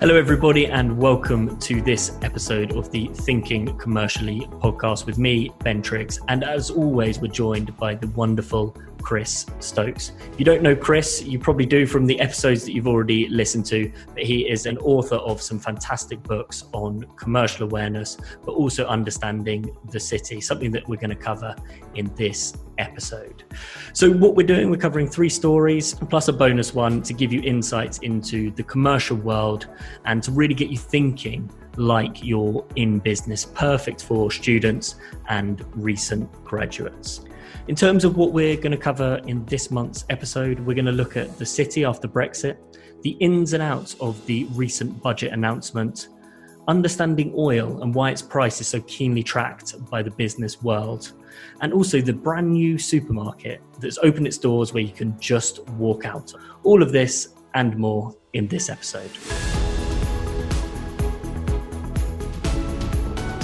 Hello, everybody, and welcome to this episode of the Thinking Commercially podcast with me, Ben Triggs. And as always, we're joined by the wonderful Chris Stoakes. If you don't know Chris, you probably do from the episodes that you've already listened to, but he is an author of some fantastic books on commercial awareness, but also understanding the city, something that we're going to cover in this episode. So, what we're doing, we're covering three stories plus a bonus one to give you insights into the commercial world and to really get you thinking like you're in business, perfect for students and recent graduates. In terms of what we're going to cover in this month's episode, we're going to look at the city after Brexit, the ins and outs of the recent budget announcement, understanding oil and why its price is so keenly tracked by the business world, and also the brand new supermarket that's opened its doors where you can just walk out. All of this and more in this episode.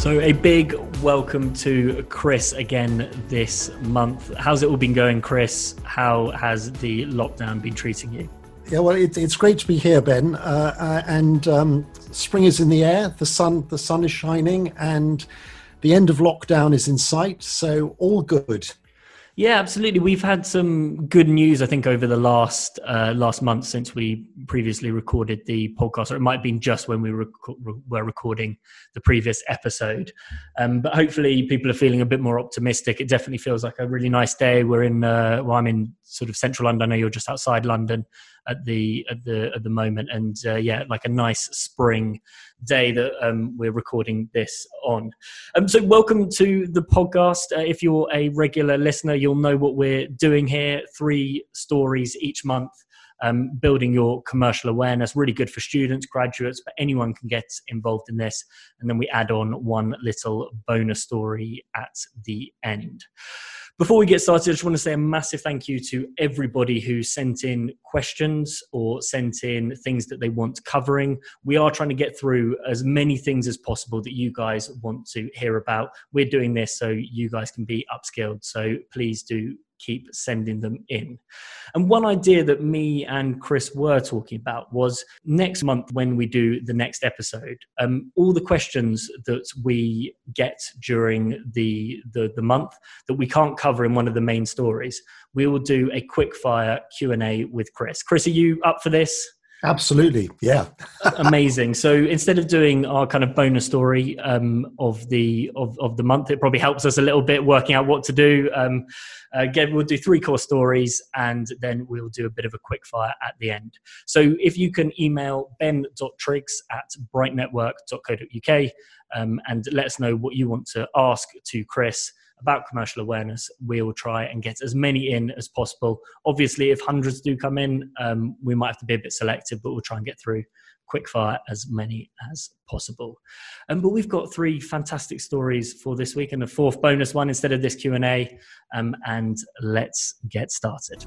So, a big welcome to Chris again this month. How's it all been going, Chris? How has the lockdown been treating you? Yeah, well, it, it's great to be here, Ben. Uh, uh, and um, spring is in the air. The sun, the sun is shining, and the end of lockdown is in sight. So all good. Yeah, absolutely. We've had some good news, I think, over the last uh, last month since we previously recorded the podcast, or it might have been just when we rec- were recording the previous episode. Um, but hopefully, people are feeling a bit more optimistic. It definitely feels like a really nice day. We're in, uh, well, I'm in sort of central London. I know you're just outside London at the at the at the moment, and uh, yeah, like a nice spring day that um, we're recording this on. Um, so, welcome to the podcast. Uh, if you're a regular listener, you'll know what we're doing here. Three stories each month. Um, building your commercial awareness, really good for students, graduates, but anyone can get involved in this. And then we add on one little bonus story at the end. Before we get started, I just want to say a massive thank you to everybody who sent in questions or sent in things that they want covering. We are trying to get through as many things as possible that you guys want to hear about. We're doing this so you guys can be upskilled. So please do keep sending them in. And one idea that me and Chris were talking about was next month when we do the next episode, um, all the questions that we get during the, the, the month that we can't cover in one of the main stories, we will do a quick fire Q&A with Chris. Chris, are you up for this? Absolutely, yeah. Amazing. So instead of doing our kind of bonus story um, of the of, of the month, it probably helps us a little bit working out what to do. Um, again, we'll do three core stories, and then we'll do a bit of a quick fire at the end. So if you can email ben.triggs at brightnetwork.co.uk um, and let us know what you want to ask to Chris about commercial awareness, we will try and get as many in as possible. Obviously, if hundreds do come in, um, we might have to be a bit selective, but we'll try and get through quickfire as many as possible. Um, but we've got three fantastic stories for this week and a fourth bonus one instead of this Q&A. Um, and let's get started.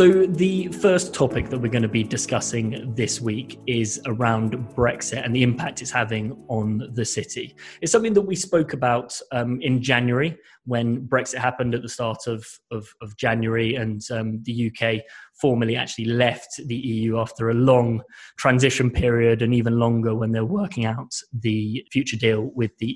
So, the first topic that we're going to be discussing this week is around Brexit and the impact it's having on the city. It's something that we spoke about um, in January when Brexit happened at the start of, of, of January, and um, the UK formally actually left the EU after a long transition period and even longer when they're working out the future deal with the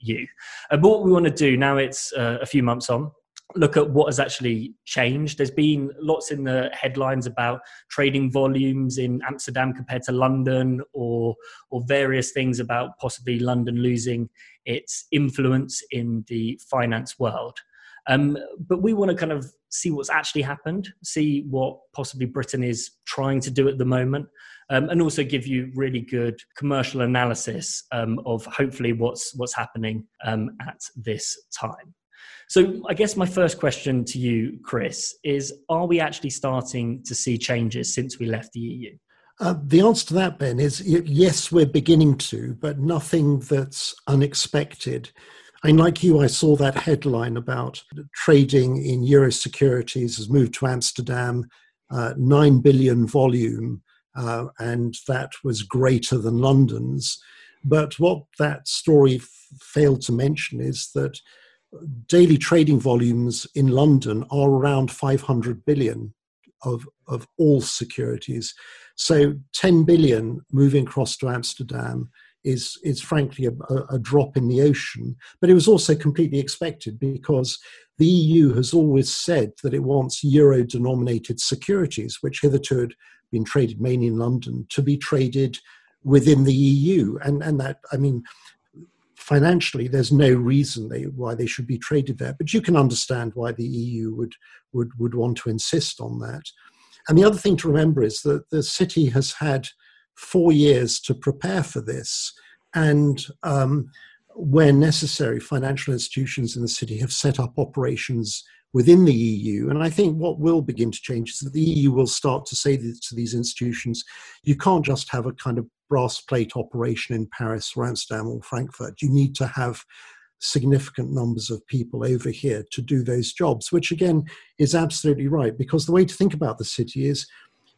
EU. Uh, but what we want to do now, it's uh, a few months on look at what has actually changed. There's been lots in the headlines about trading volumes in Amsterdam compared to London, or or various things about possibly London losing its influence in the finance world. Um, but we want to kind of see what's actually happened, see what possibly Britain is trying to do at the moment, um, and also give you really good commercial analysis um, of hopefully what's what's happening um, at this time. So, I guess my first question to you, Chris, is Are we actually starting to see changes since we left the EU? Uh, the answer to that, Ben, is yes, we're beginning to, but nothing that's unexpected. I mean, like you, I saw that headline about trading in Euro securities has moved to Amsterdam, uh, 9 billion volume, uh, and that was greater than London's. But what that story f- failed to mention is that daily trading volumes in London are around 500 billion of, of all securities. So 10 billion moving across to Amsterdam is, is frankly a, a drop in the ocean. But it was also completely expected because the EU has always said that it wants euro denominated securities, which hitherto had been traded mainly in London, to be traded within the EU. And, and that, I mean, financially, there's no reason they, why they should be traded there. But you can understand why the EU would, would, would want to insist on that. And the other thing to remember is that the city has had four years to prepare for this. And um, where necessary, financial institutions in the city have set up operations within the EU. And I think what will begin to change is that the EU will start to say to these institutions, you can't just have a kind of brass plate operation in Paris or Amsterdam or Frankfurt. You need to have significant numbers of people over here to do those jobs, which again is absolutely right, because the way to think about the city is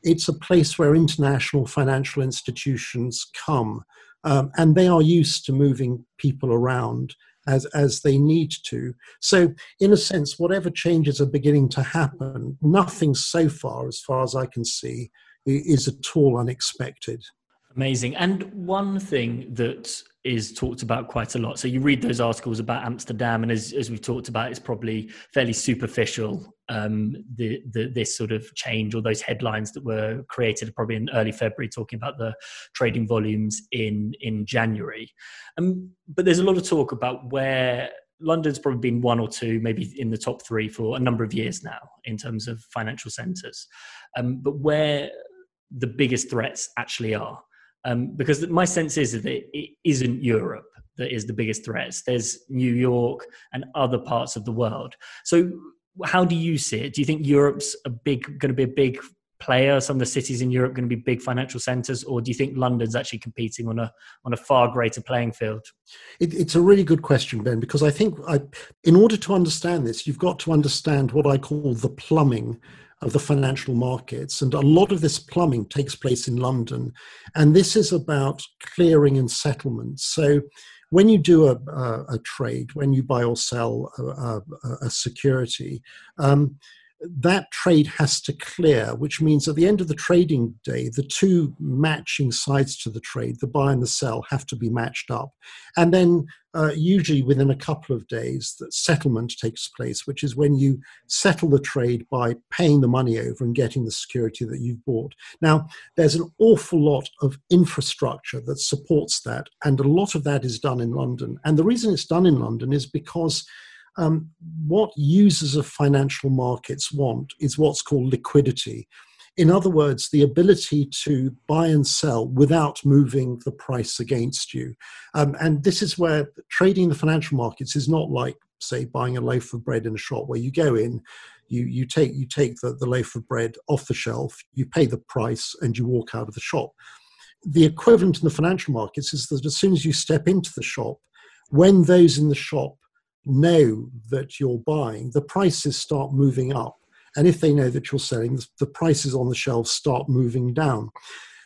it's a place where international financial institutions come um, and they are used to moving people around as, as they need to. So, in a sense, whatever changes are beginning to happen, nothing so far, as far as I can see, is at all unexpected. Amazing. And one thing that is talked about quite a lot. So you read those articles about Amsterdam, and as, as we've talked about, it's probably fairly superficial. Um, the, the, this sort of change or those headlines that were created probably in early February, talking about the trading volumes in in January. Um, but there's a lot of talk about where London's probably been one or two, maybe in the top three for a number of years now in terms of financial centres. Um, but where the biggest threats actually are um, because my sense is that it isn't Europe that is the biggest threats. There's New York and other parts of the world. So, how do you see it? Do you think Europe's a big going to be a big player? Some of the cities in Europe going to be big financial centres, or do you think London's actually competing on a on a far greater playing field? It, it's a really good question, Ben, because I think I, in order to understand this, you've got to understand what I call the plumbing of the financial markets. And a lot of this plumbing takes place in London. And this is about clearing and settlement. So when you do a, a, a trade, when you buy or sell a, a security, um, that trade has to clear, which means at the end of the trading day, the two matching sides to the trade, the buy and the sell, have to be matched up. And then, uh, usually within a couple of days, that settlement takes place, which is when you settle the trade by paying the money over and getting the security that you've bought. Now, there's an awful lot of infrastructure that supports that, and a lot of that is done in London. And the reason it's done in London is because um, what users of financial markets want is what's called liquidity. In other words, the ability to buy and sell without moving the price against you. Um, and this is where trading the financial markets is not like, say, buying a loaf of bread in a shop where you go in, you, you take, you take the, the loaf of bread off the shelf, you pay the price, and you walk out of the shop. The equivalent in the financial markets is that as soon as you step into the shop, when those in the shop know that you're buying, the prices start moving up. And if they know that you're selling, the prices on the shelves start moving down.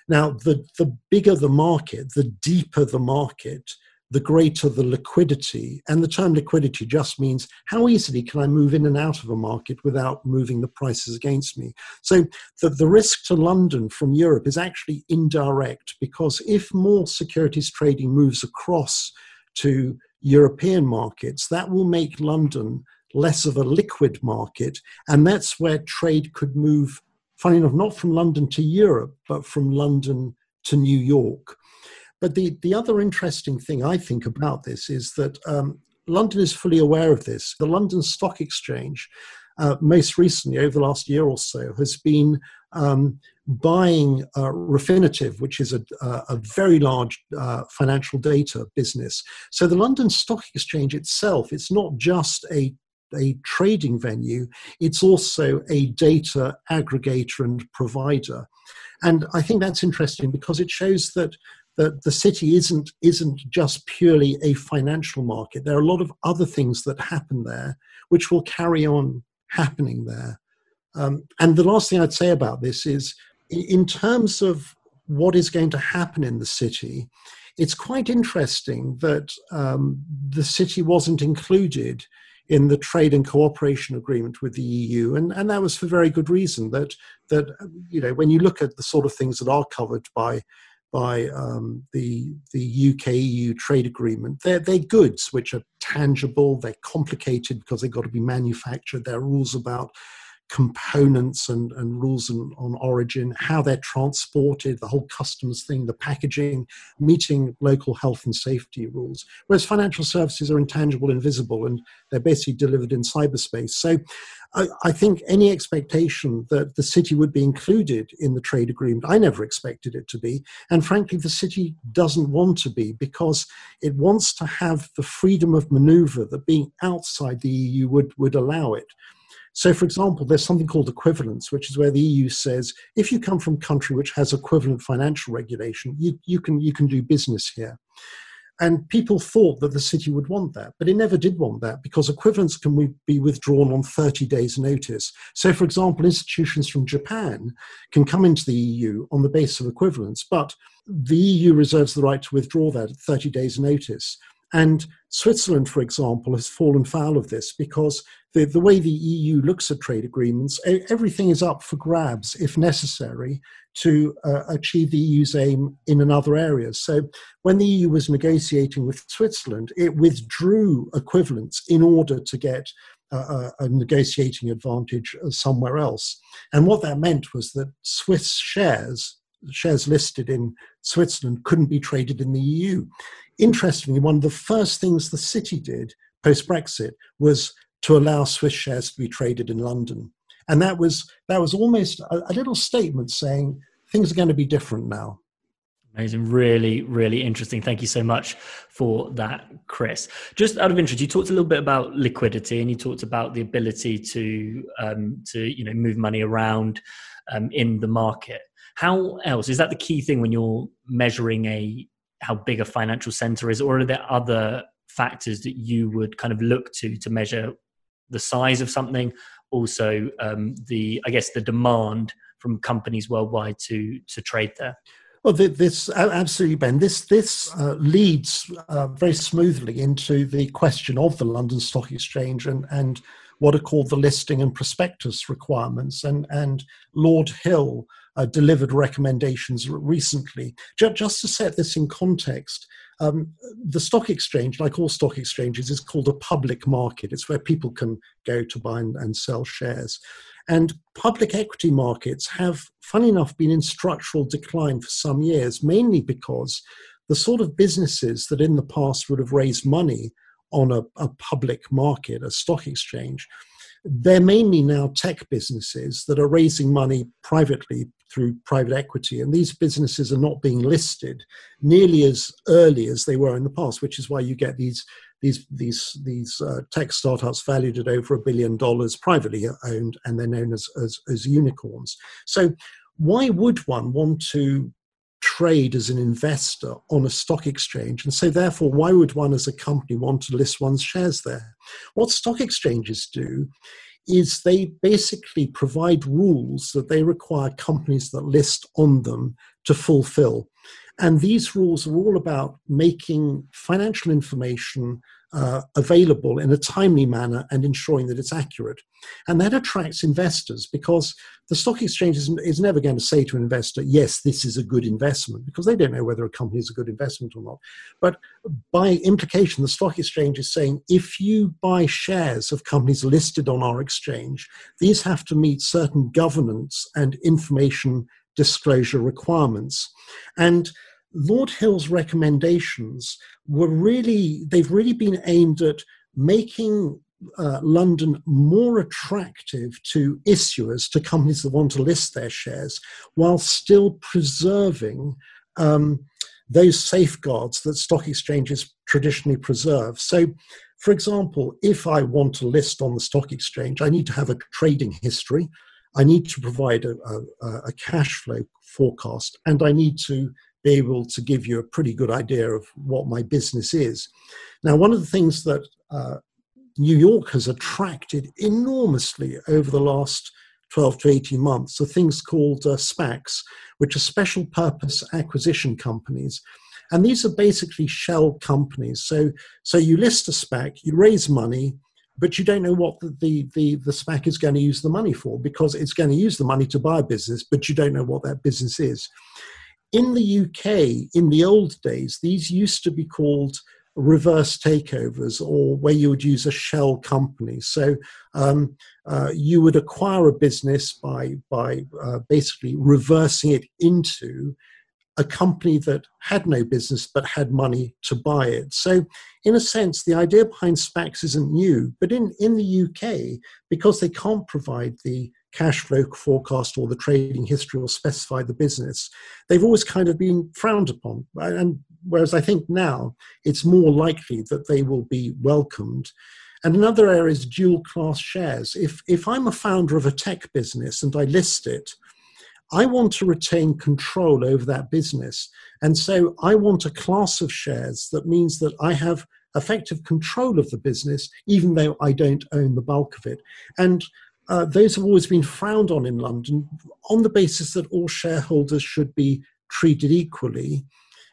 Now, the, the bigger the market, the deeper the market, the greater the liquidity. And the term liquidity just means how easily can I move in and out of a market without moving the prices against me? So the, the risk to London from Europe is actually indirect because if more securities trading moves across to European markets, that will make London less of a liquid market. And that's where trade could move, funny enough, not from London to Europe, but from London to New York. But the, the other interesting thing I think about this is that um, London is fully aware of this. The London Stock Exchange, uh, most recently, over the last year or so, has been um, buying uh, Refinitiv, which is a, a very large uh, financial data business. So the London Stock Exchange itself, it's not just a a trading venue, it's also a data aggregator and provider. And I think that's interesting because it shows that that the city isn't isn't just purely a financial market. There are a lot of other things that happen there which will carry on happening there. Um, and the last thing I'd say about this is in terms of what is going to happen in the city, it's quite interesting that um, the city wasn't included in the trade and cooperation agreement with the EU, and, and that was for very good reason. That that you know when you look at the sort of things that are covered by by um, the the UK EU trade agreement, they're they're goods which are tangible. They're complicated because they've got to be manufactured. There are rules about components and, and rules on, on origin, how they're transported, the whole customs thing, the packaging, meeting local health and safety rules. Whereas financial services are intangible, invisible, and they're basically delivered in cyberspace. So I, I think any expectation that the city would be included in the trade agreement, I never expected it to be. And frankly, the city doesn't want to be because it wants to have the freedom of maneuver that being outside the EU would, would allow it. So, for example, there's something called equivalence, which is where the EU says if you come from a country which has equivalent financial regulation, you, you, can, you can do business here. And people thought that the city would want that, but it never did want that because equivalence can be withdrawn on 30 days' notice. So, for example, institutions from Japan can come into the EU on the basis of equivalence, but the EU reserves the right to withdraw that at 30 days' notice. And Switzerland, for example, has fallen foul of this because the, the way the EU looks at trade agreements, everything is up for grabs if necessary to uh, achieve the EU's aim in another areas. So when the EU was negotiating with Switzerland, it withdrew equivalence in order to get a, a negotiating advantage somewhere else. And what that meant was that Swiss shares shares listed in Switzerland couldn't be traded in the EU. Interestingly, one of the first things the city did post Brexit was to allow Swiss shares to be traded in London. And that was that was almost a, a little statement saying things are going to be different now. Amazing. Really, really interesting. Thank you so much for that, Chris. Just out of interest, you talked a little bit about liquidity and you talked about the ability to um, to you know move money around um, in the market. How else is that the key thing when you're measuring a how big a financial center is, or are there other factors that you would kind of look to to measure the size of something? Also, um, the I guess the demand from companies worldwide to to trade there. Well, this absolutely, Ben. This this uh, leads uh, very smoothly into the question of the London Stock Exchange and and what are called the listing and prospectus requirements. And and Lord Hill uh, delivered recommendations recently. Just, to set this in context, um, the stock exchange, like all stock exchanges, is called a public market. It's where people can go to buy and, and sell shares. And public equity markets have, funny enough, been in structural decline for some years, mainly because the sort of businesses that in the past would have raised money on a, a public market, a stock exchange, they're mainly now tech businesses that are raising money privately through private equity. And these businesses are not being listed nearly as early as they were in the past, which is why you get these these these these uh, tech startups valued at over a billion dollars, privately owned, and they're known as, as as unicorns. So why would one want to trade as an investor on a stock exchange. And so, therefore, why would one as a company want to list one's shares there? What stock exchanges do is they basically provide rules that they require companies that list on them to fulfill. And these rules are all about making financial information uh, available in a timely manner and ensuring that it's accurate. And that attracts investors because the stock exchange is, is, never going to say to an investor, yes, this is a good investment, because they don't know whether a company is a good investment or not. But by implication, the stock exchange is saying if you buy shares of companies listed on our exchange, these have to meet certain governance and information disclosure requirements. And Lord Hill's recommendations were really, they've really been aimed at making uh, London more attractive to issuers, to companies that want to list their shares, while still preserving um, those safeguards that stock exchanges traditionally preserve. So, for example, if I want to list on the stock exchange, I need to have a trading history, I need to provide a, a, a cash flow forecast, and I need to be able to give you a pretty good idea of what my business is. Now, one of the things that uh, New York has attracted enormously over the last 12 to 18 months are things called uh, SPACs, which are special purpose acquisition companies. And these are basically shell companies. So, so you list a SPAC, you raise money, but you don't know what the, the, the, the SPAC is going to use the money for because it's going to use the money to buy a business, but you don't know what that business is. In the UK, in the old days, these used to be called reverse takeovers or where you would use a shell company. So um, uh, you would acquire a business by, by uh, basically reversing it into a company that had no business but had money to buy it. So, in a sense, the idea behind SPACs isn't new, but in, in the UK, because they can't provide the cash flow forecast or the trading history or specify the business, they've always kind of been frowned upon. And whereas I think now it's more likely that they will be welcomed. And another area is dual class shares. If, if I'm a founder of a tech business and I list it, I want to retain control over that business. And so I want a class of shares that means that I have effective control of the business, even though I don't own the bulk of it. And uh, those have always been frowned on in London on the basis that all shareholders should be treated equally.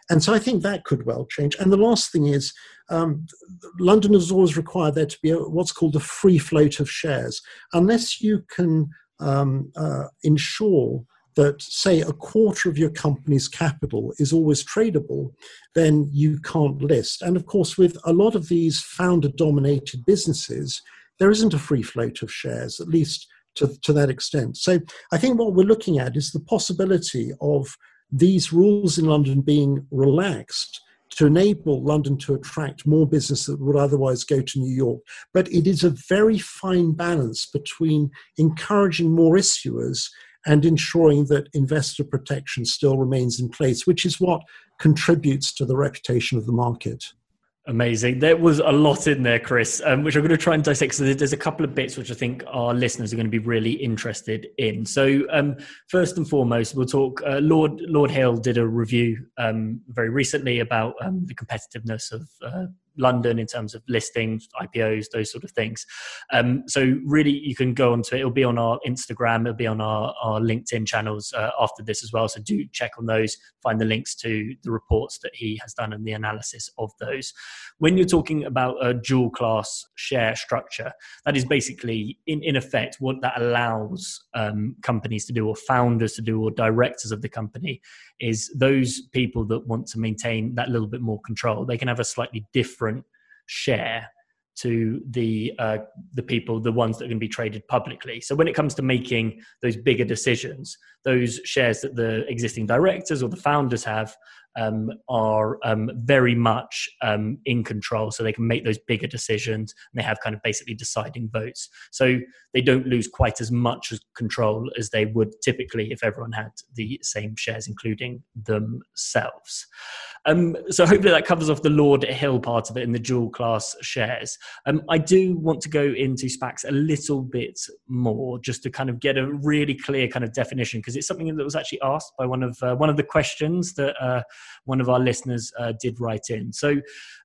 And so I think that could well change. And the last thing is, um, London has always required there to be a, what's called a free float of shares. Unless you can um, uh, ensure that, say, a quarter of your company's capital is always tradable, then you can't list. And of course, with a lot of these founder dominated businesses, there isn't a free float of shares, at least to, to that extent. So I think what we're looking at is the possibility of these rules in London being relaxed to enable London to attract more business that would otherwise go to New York. But it is a very fine balance between encouraging more issuers and ensuring that investor protection still remains in place, which is what contributes to the reputation of the market. Amazing. There was a lot in there, Chris, um, which I'm going to try and dissect. So there's a couple of bits which I think our listeners are going to be really interested in. So um, first and foremost, we'll talk. Uh, Lord Lord Hill did a review um, very recently about um, the competitiveness of uh, London in terms of listings, IPOs, those sort of things. Um, so really, you can go onto it. It'll be on our Instagram. It'll be on our, our LinkedIn channels uh, after this as well. So do check on those. Find the links to the reports that he has done and the analysis of those. When you're talking about a dual class share structure, that is basically, in, in effect, what that allows um, companies to do, or founders to do, or directors of the company, is those people that want to maintain that little bit more control. They can have a slightly different share to the uh, the people, the ones that are going to be traded publicly. So when it comes to making those bigger decisions, those shares that the existing directors or the founders have um, are um, very much um, in control, so they can make those bigger decisions and they have kind of basically deciding votes. So they don't lose quite as much control as they would typically if everyone had the same shares, including themselves. Um, so hopefully that covers off the Lord Hill part of it in the dual class shares. Um, I do want to go into SPACs a little bit more, just to kind of get a really clear kind of definition, because it's something that was actually asked by one of uh, one of the questions that uh, one of our listeners uh, did write in. So,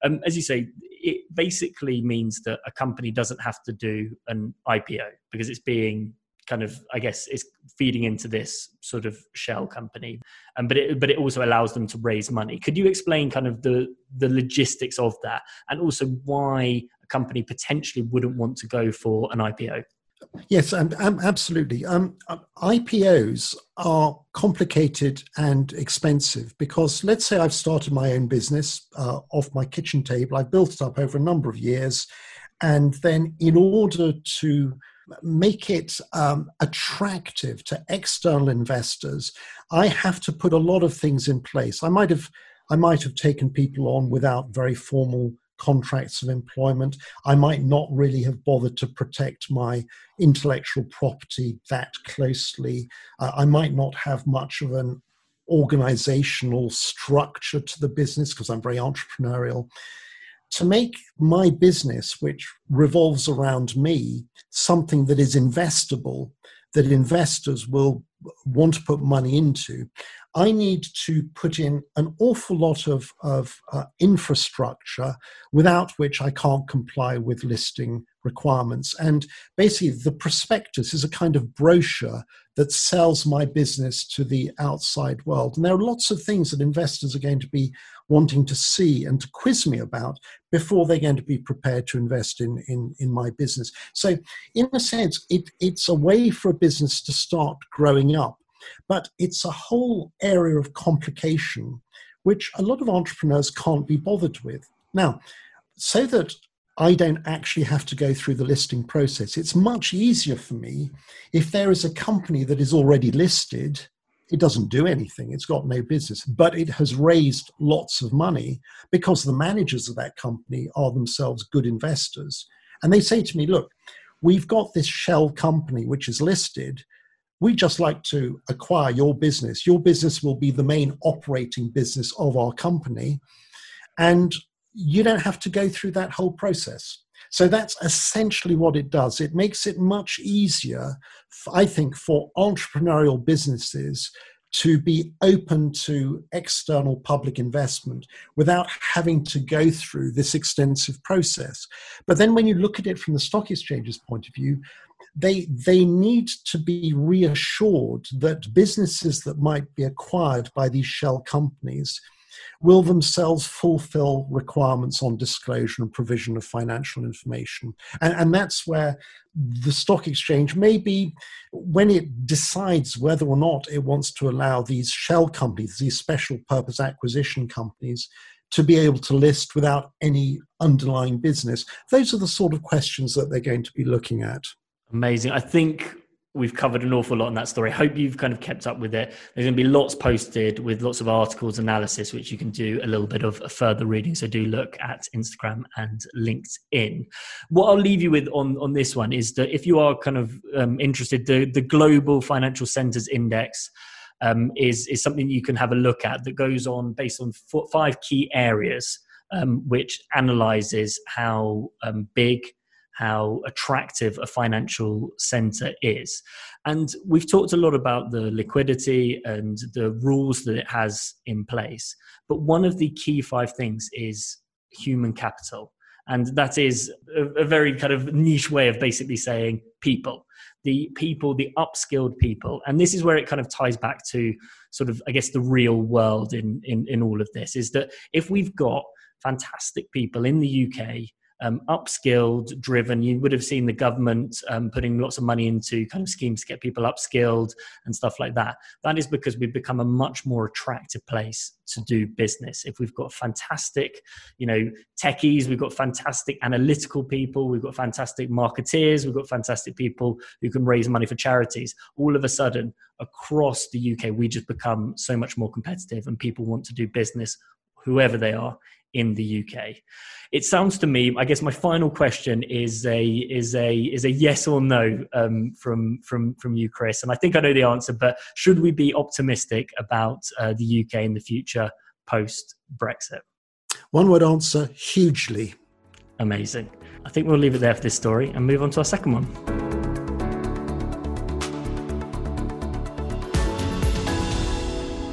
um, as you say, it basically means that a company doesn't have to do an IPO because it's being kind of i guess is feeding into this sort of shell company. Um, but it but it also allows them to raise money. Could you explain kind of the the logistics of that and also why a company potentially wouldn't want to go for an ipo Yes, um, absolutely. Um, IPOs are complicated and expensive because let's say I've started my own business uh, off my kitchen table, I've built it up over a number of years, and then in order to make it um, attractive to external investors, I have to put a lot of things in place. I might have I might have taken people on without very formal contracts of employment. I might not really have bothered to protect my intellectual property that closely. Uh, I might not have much of an organizational structure to the business because I'm very entrepreneurial to make my business, which revolves around me, something that is investable, that investors will want to put money into, I need to put in an awful lot of, of uh, infrastructure without which I can't comply with listing requirements. And basically, the prospectus is a kind of brochure that sells my business to the outside world. And there are lots of things that investors are going to be wanting to see and to quiz me about before they're going to be prepared to invest in, in, in my business. So, in a sense, it, it's a way for a business to start growing up, but it's a whole area of complication which a lot of entrepreneurs can't be bothered with. Now, so that I don't actually have to go through the listing process. It's much easier for me if there is a company that is already listed. It doesn't do anything, it's got no business, but it has raised lots of money because the managers of that company are themselves good investors. And they say to me, Look, we've got this shell company which is listed. We just like to acquire your business. Your business will be the main operating business of our company. And you don't have to go through that whole process. So that's essentially what it does. It makes it much easier, I think, for entrepreneurial businesses to be open to external public investment without having to go through this extensive process. But then when you look at it from the stock exchange's point of view, they they need to be reassured that businesses that might be acquired by these shell companies will themselves fulfill requirements on disclosure and provision of financial information. And, and that's where the stock exchange maybe when it decides whether or not it wants to allow these shell companies, these special purpose acquisition companies, to be able to list without any underlying business. Those are the sort of questions that they're going to be looking at. Amazing. I think we've covered an awful lot in that story. I hope you've kind of kept up with it. There's going to be lots posted with lots of articles, analysis, which you can do a little bit of further reading. So do look at Instagram and LinkedIn. What I'll leave you with on, on this one is that if you are kind of um, interested, the, the Global Financial Centers Index um, is, is something you can have a look at that goes on based on four, five key areas, um, which analyzes how um, big, how attractive a financial center is. And we've talked a lot about the liquidity and the rules that it has in place. But one of the key five things is human capital. And that is a, very kind of niche way of basically saying people the people, the upskilled people. And this is where it kind of ties back to sort of, I guess, the real world in, in, in all of this is that if we've got fantastic people in the UK um, upskilled, driven. You would have seen the government um, putting lots of money into kind of schemes to get people upskilled and stuff like that. That is because we've become a much more attractive place to do business. If we've got fantastic, you know, techies, we've got fantastic analytical people, we've got fantastic marketeers, we've got fantastic people who can raise money for charities. All of a sudden, across the UK, we just become so much more competitive, and people want to do business, whoever they are, in the UK. It sounds to me, I guess my final question is a is a is a yes or no um, from from from you, Chris. And I think I know the answer, but should we be optimistic about uh, the UK in the future post Brexit? One word answer: hugely. Amazing. I think we'll leave it there for this story and move on to our second one.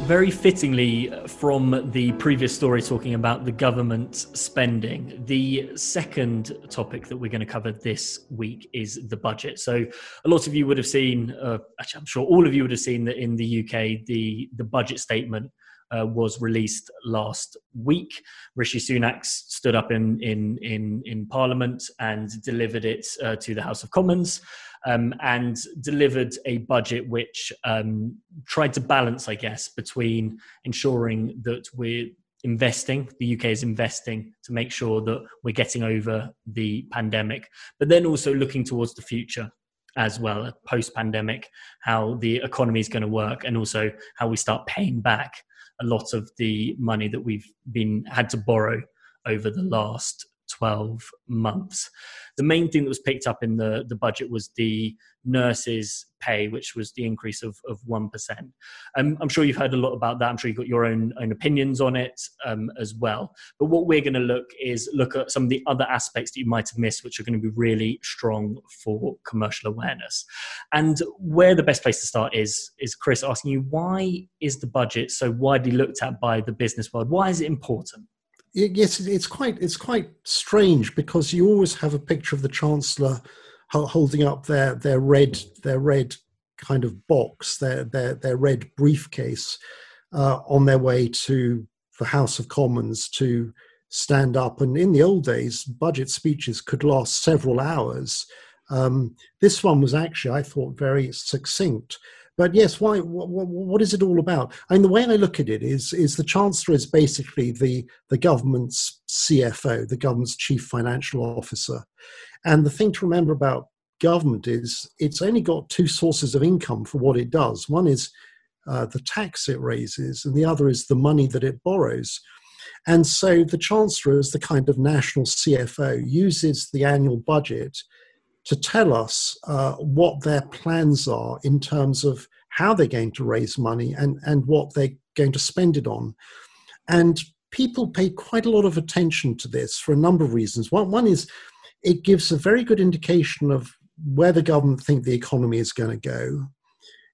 very fittingly from the previous story talking about the government spending, the second topic that we're going to cover this week is the budget. So, a lot of you would have seen, uh, actually, I'm sure all of you would have seen that in the UK, the, the budget statement uh, was released last week. Rishi Sunak stood up in in in, in Parliament and delivered it uh, to the House of Commons um, and delivered a budget which um, tried to balance, I guess, between ensuring that we're investing, the UK is investing to make sure that we're getting over the pandemic, but then also looking towards the future as well, post pandemic, how the economy is going to work, and also how we start paying back a lot of the money that we've been had to borrow over the last 12 months. The main thing that was picked up in the, the budget was the nurses' pay, which was the increase of, of 1%. Um, I'm sure you've heard a lot about that. I'm sure you've got your own, own opinions on it um, as well. But what we're going to look is look at some of the other aspects that you might have missed, which are going to be really strong for commercial awareness. And where the best place to start is, is Chris asking you, why is the budget so widely looked at by the business world? Why is it important? Yes, it's quite it's quite strange because you always have a picture of the chancellor holding up their their red their red kind of box their their their red briefcase uh, on their way to the House of Commons to stand up. And in the old days, budget speeches could last several hours. Um, this one was actually, I thought, very succinct. But yes, why? What, what is it all about? I mean, the way I look at it is, is the chancellor is basically the the government's CFO, the government's chief financial officer, and the thing to remember about government is it's only got two sources of income for what it does. One is uh, the tax it raises, and the other is the money that it borrows. And so the Chancellor, as the kind of national CFO, uses the annual budget to tell us uh, what their plans are in terms of how they're going to raise money and, and what they're going to spend it on. And people pay quite a lot of attention to this for a number of reasons. One, one is it gives a very good indication of where the government think the economy is going to go.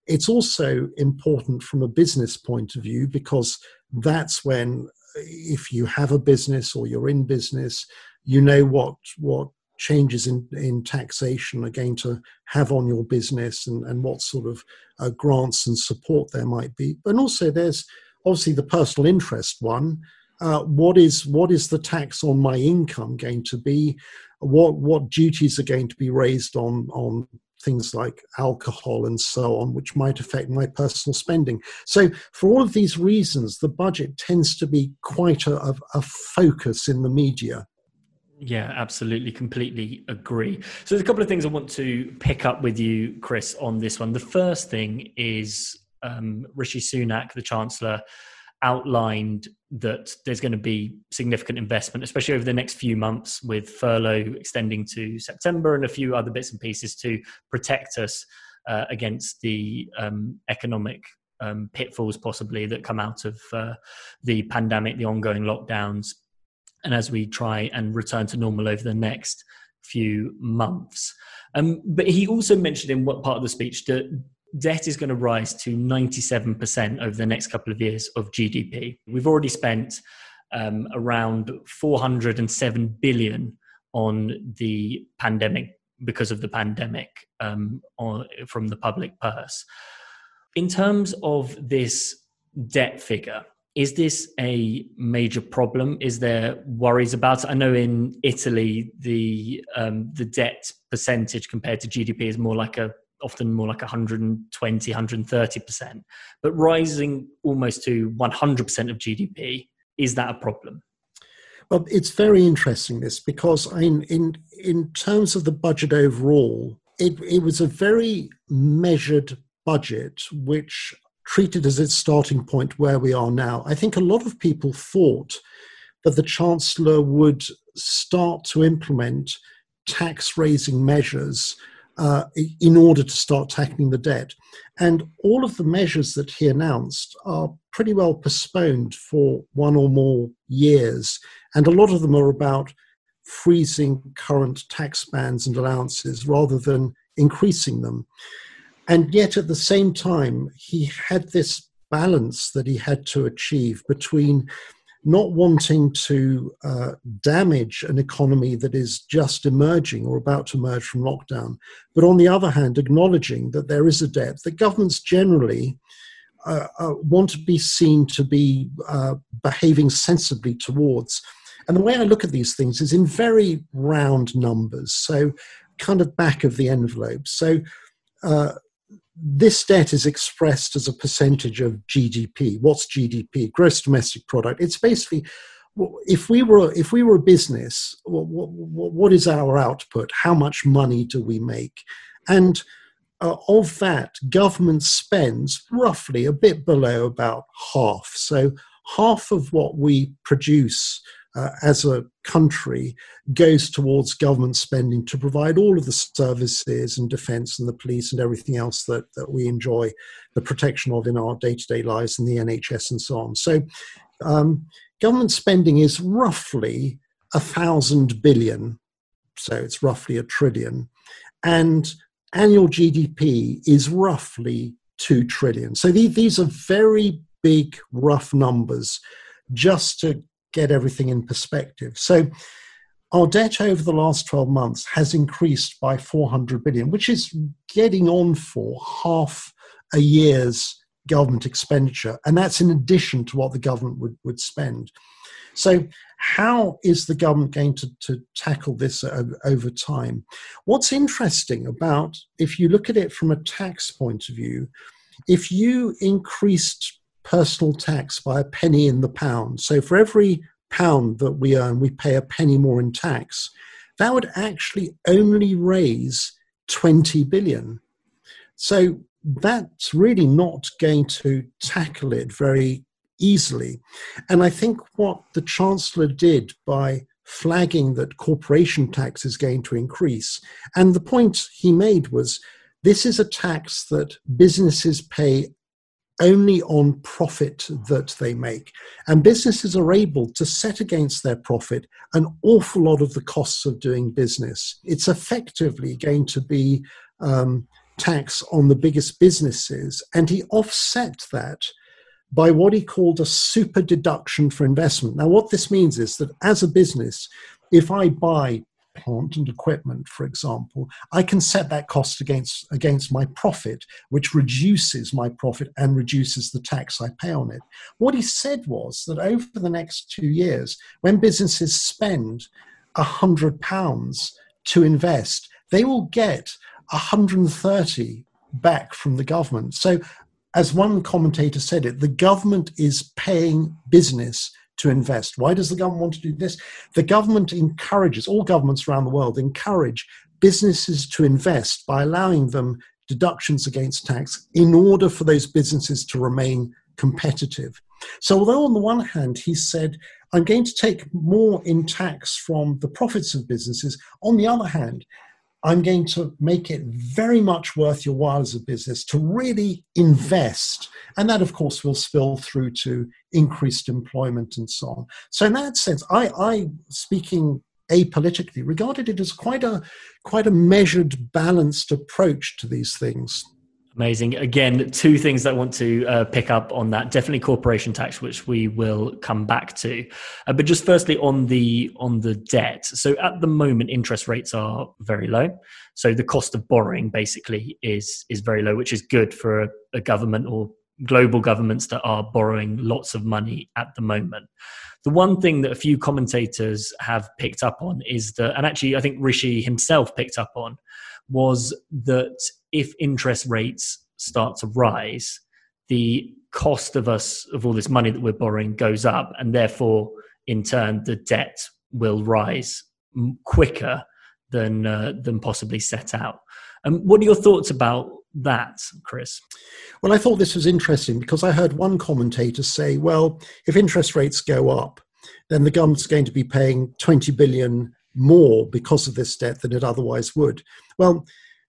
It's also important from a business point of view because that's when, if you have a business or you're in business, you know what what changes in, in taxation are going to have on your business and, and what sort of uh, grants and support there might be. And also, there's obviously the personal interest one. Uh, what is what is the tax on my income going to be? What what duties are going to be raised on on things like alcohol and so on, which might affect my personal spending. So, for all of these reasons, the budget tends to be quite a, a focus in the media. Yeah, absolutely, completely agree. So, there's a couple of things I want to pick up with you, Chris, on this one. The first thing is um, Rishi Sunak, the Chancellor, outlined that there's going to be significant investment, especially over the next few months, with furlough extending to September and a few other bits and pieces to protect us uh, against the um, economic um, pitfalls, possibly that come out of uh, the pandemic, the ongoing lockdowns, and as we try and return to normal over the next few months. Um, but he also mentioned in what part of the speech that debt is going to rise to 97% over the next couple of years of GDP. We've already spent um, around 407 billion on the pandemic because of the pandemic um, on, from the public purse. In terms of this debt figure, is this a major problem? Is there worries about it? I know in Italy the um, the debt percentage compared to GDP is more like a often more like 120, 130%. But rising almost to 100% of GDP, is that a problem? Well, it's very interesting this because in in in terms of the budget overall, it, it was a very measured budget which treated as its starting point where we are now. I think a lot of people thought that the Chancellor would start to implement tax raising measures uh, in order to start tackling the debt. And all of the measures that he announced are pretty well postponed for one or more years. And a lot of them are about freezing current tax bands and allowances rather than increasing them. And yet at the same time, he had this balance that he had to achieve between not wanting to uh, damage an economy that is just emerging or about to emerge from lockdown, but on the other hand, acknowledging that there is a debt that governments generally uh, uh, want to be seen to be uh, behaving sensibly towards. And the way I look at these things is in very round numbers, so kind of back of the envelope. So uh, this debt is expressed as a percentage of GDP. What's GDP? Gross domestic product. It's basically if we were if we were a business, what, what, what is our output? How much money do we make? And uh, of that, government spends roughly a bit below about half. So half of what we produce uh, as a country goes towards government spending to provide all of the services and defense and the police and everything else that, that we enjoy the protection of in our day to day lives and the NHS and so on. So, um, government spending is roughly a thousand billion, so it's roughly a trillion, and annual GDP is roughly two trillion. So, these are very big, rough numbers just to get everything in perspective. So our debt over the last 12 months has increased by 400 billion, which is getting on for half a year's government expenditure, and that's in addition to what the government would, would spend. So, how is the government going to, to tackle this over, over time? What's interesting about, if you look at it from a tax point of view, if you increased personal tax by a penny in the pound, so for every pound that we earn, we pay a penny more in tax, that would actually only raise 20 billion. So that's really not going to tackle it very easily. And I think what the Chancellor did by flagging that corporation tax is going to increase, and the point he made was this is a tax that businesses pay only on profit that they make. And businesses are able to set against their profit an awful lot of the costs of doing business. It's effectively going to be um, tax on the biggest businesses. And he offset that by what he called a super deduction for investment. Now, what this means is that as a business, if I buy plant and equipment, for example, I can set that cost against, against my profit, which reduces my profit and reduces the tax I pay on it. What he said was that over the next two years, when businesses spend a £100 to invest, they will get 130 back from the government. So, as one commentator said it, the government is paying business to invest. Why does the government want to do this? The government encourages, all governments around the world encourage businesses to invest by allowing them deductions against tax in order for those businesses to remain competitive. So, although on the one hand he said, I'm going to take more in tax from the profits of businesses, on the other hand, I'm going to make it very much worth your while as a business to really invest. And that, of course, will spill through to increased employment and so on. So, in that sense, I, I speaking apolitically, regarded it as quite a quite a measured, balanced approach to these things. Amazing. Again, two things that I want to uh, pick up on that. Definitely corporation tax, which we will come back to. Uh, but just firstly on the on the debt. So at the moment, interest rates are very low. So the cost of borrowing basically is is very low, which is good for a, a government or global governments that are borrowing lots of money at the moment. The one thing that a few commentators have picked up on is that, and actually I think Rishi himself picked up on, was that if interest rates start to rise, the cost of us of all this money that we're borrowing goes up, and therefore, in turn, the debt will rise quicker than uh, than possibly set out. And um, what are your thoughts about that, Chris? Well, I thought this was interesting because I heard one commentator say, "Well, if interest rates go up, then the government's going to be paying 20 billion more because of this debt than it otherwise would." Well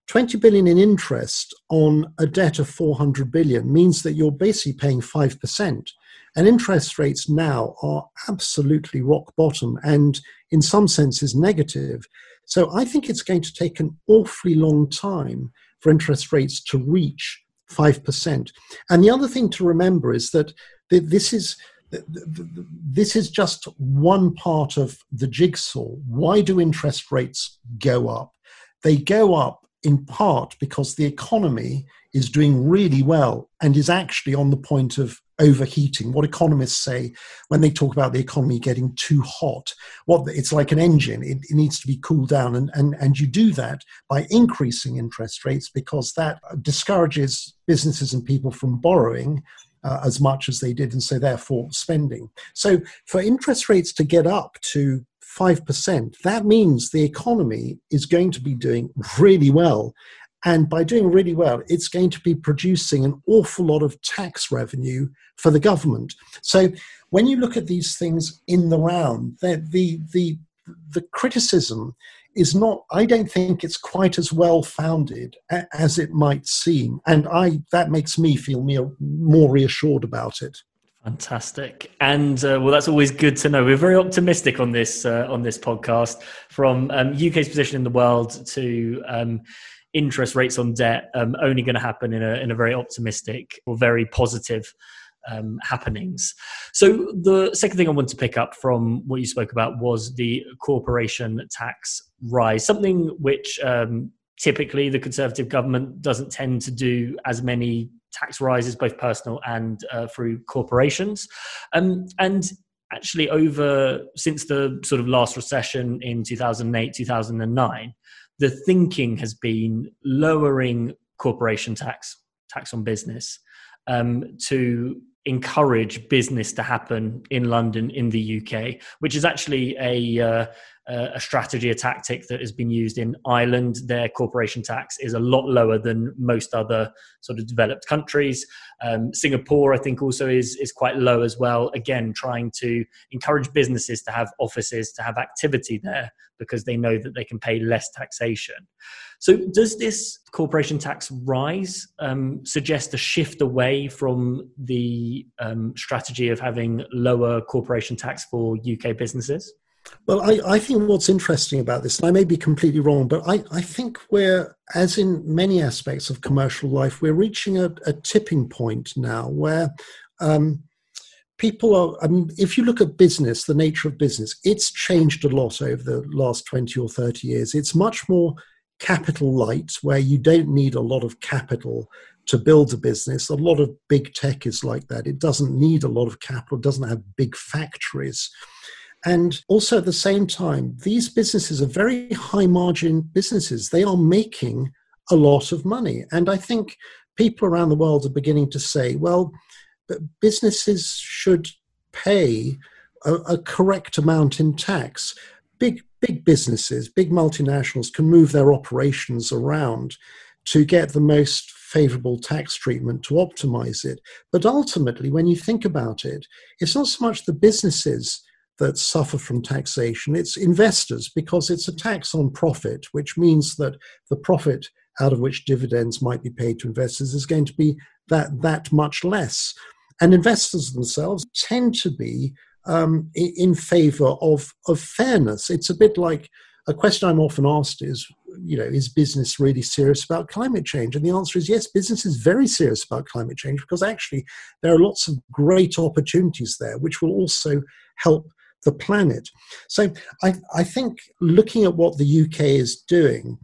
20 billion in interest on a debt of 400 billion means that you're basically paying 5%. And interest rates now are absolutely rock bottom and, in some senses, negative. So I think it's going to take an awfully long time for interest rates to reach 5%. And the other thing to remember is that this is this is just one part of the jigsaw. Why do interest rates go up? They go up in part because the economy is doing really well and is actually on the point of overheating. What economists say when they talk about the economy getting too hot, what it's like an engine, it, it, needs to be cooled down, and, and, and you do that by increasing interest rates because that discourages businesses and people from borrowing. Uh, as much as they did, and so therefore spending. So, for interest rates to get up to 5%, that means the economy is going to be doing really well. And by doing really well, it's going to be producing an awful lot of tax revenue for the government. So when you look at these things in the round, the, the, the, criticism is not i don't think it's quite as well founded as it might seem and i that makes me feel more reassured about it Fantastic, and uh, well, that's always good to know. We're very optimistic on this uh, on this podcast, from um, UK's position in the world to um, interest rates on debt, um, only going to happen in a in a very optimistic or very positive um, happenings. So the second thing I want to pick up from what you spoke about was the corporation tax rise, something which um, typically the Conservative government doesn't tend to do as many tax rises, both personal and uh, through corporations. Um, and actually, over since the sort of last recession in 2008, 2009, the thinking has been lowering corporation tax, tax on business, um, to encourage business to happen in London, in the UK, which is actually a uh, a strategy, a tactic that has been used in Ireland. Their corporation tax is a lot lower than most other sort of developed countries. Um, Singapore, I think, also is is quite low as well. Again, trying to encourage businesses to have offices, to have activity there, because they know that they can pay less taxation. So, does this corporation tax rise um, suggest a shift away from the um, strategy of having lower corporation tax for UK businesses? Well, I, I think what's interesting about this, and I may be completely wrong, but I, I think we're, as in many aspects of commercial life, we're reaching a, a tipping point now where um, people are, I mean, if you look at business, the nature of business, it's changed a lot over the last 20 or 30 years. It's much more capital light, where you don't need a lot of capital to build a business. A lot of big tech is like that. It doesn't need a lot of capital, it doesn't have big factories. And also at the same time, these businesses are very high margin businesses. They are making a lot of money. And I think people around the world are beginning to say, well, businesses should pay a, a correct amount in tax. Big, big businesses, big multinationals can move their operations around to get the most favorable tax treatment to optimize it. But ultimately, when you think about it, it's not so much the businesses that suffer from taxation. It's investors because it's a tax on profit, which means that the profit out of which dividends might be paid to investors is going to be that that much less. And investors themselves tend to be um, in, favor of of fairness. It's a bit like a question I'm often asked is, you know, is business really serious about climate change? And the answer is yes, business is very serious about climate change because actually there are lots of great opportunities there, which will also help the planet. So I, I think looking at what the UK is doing,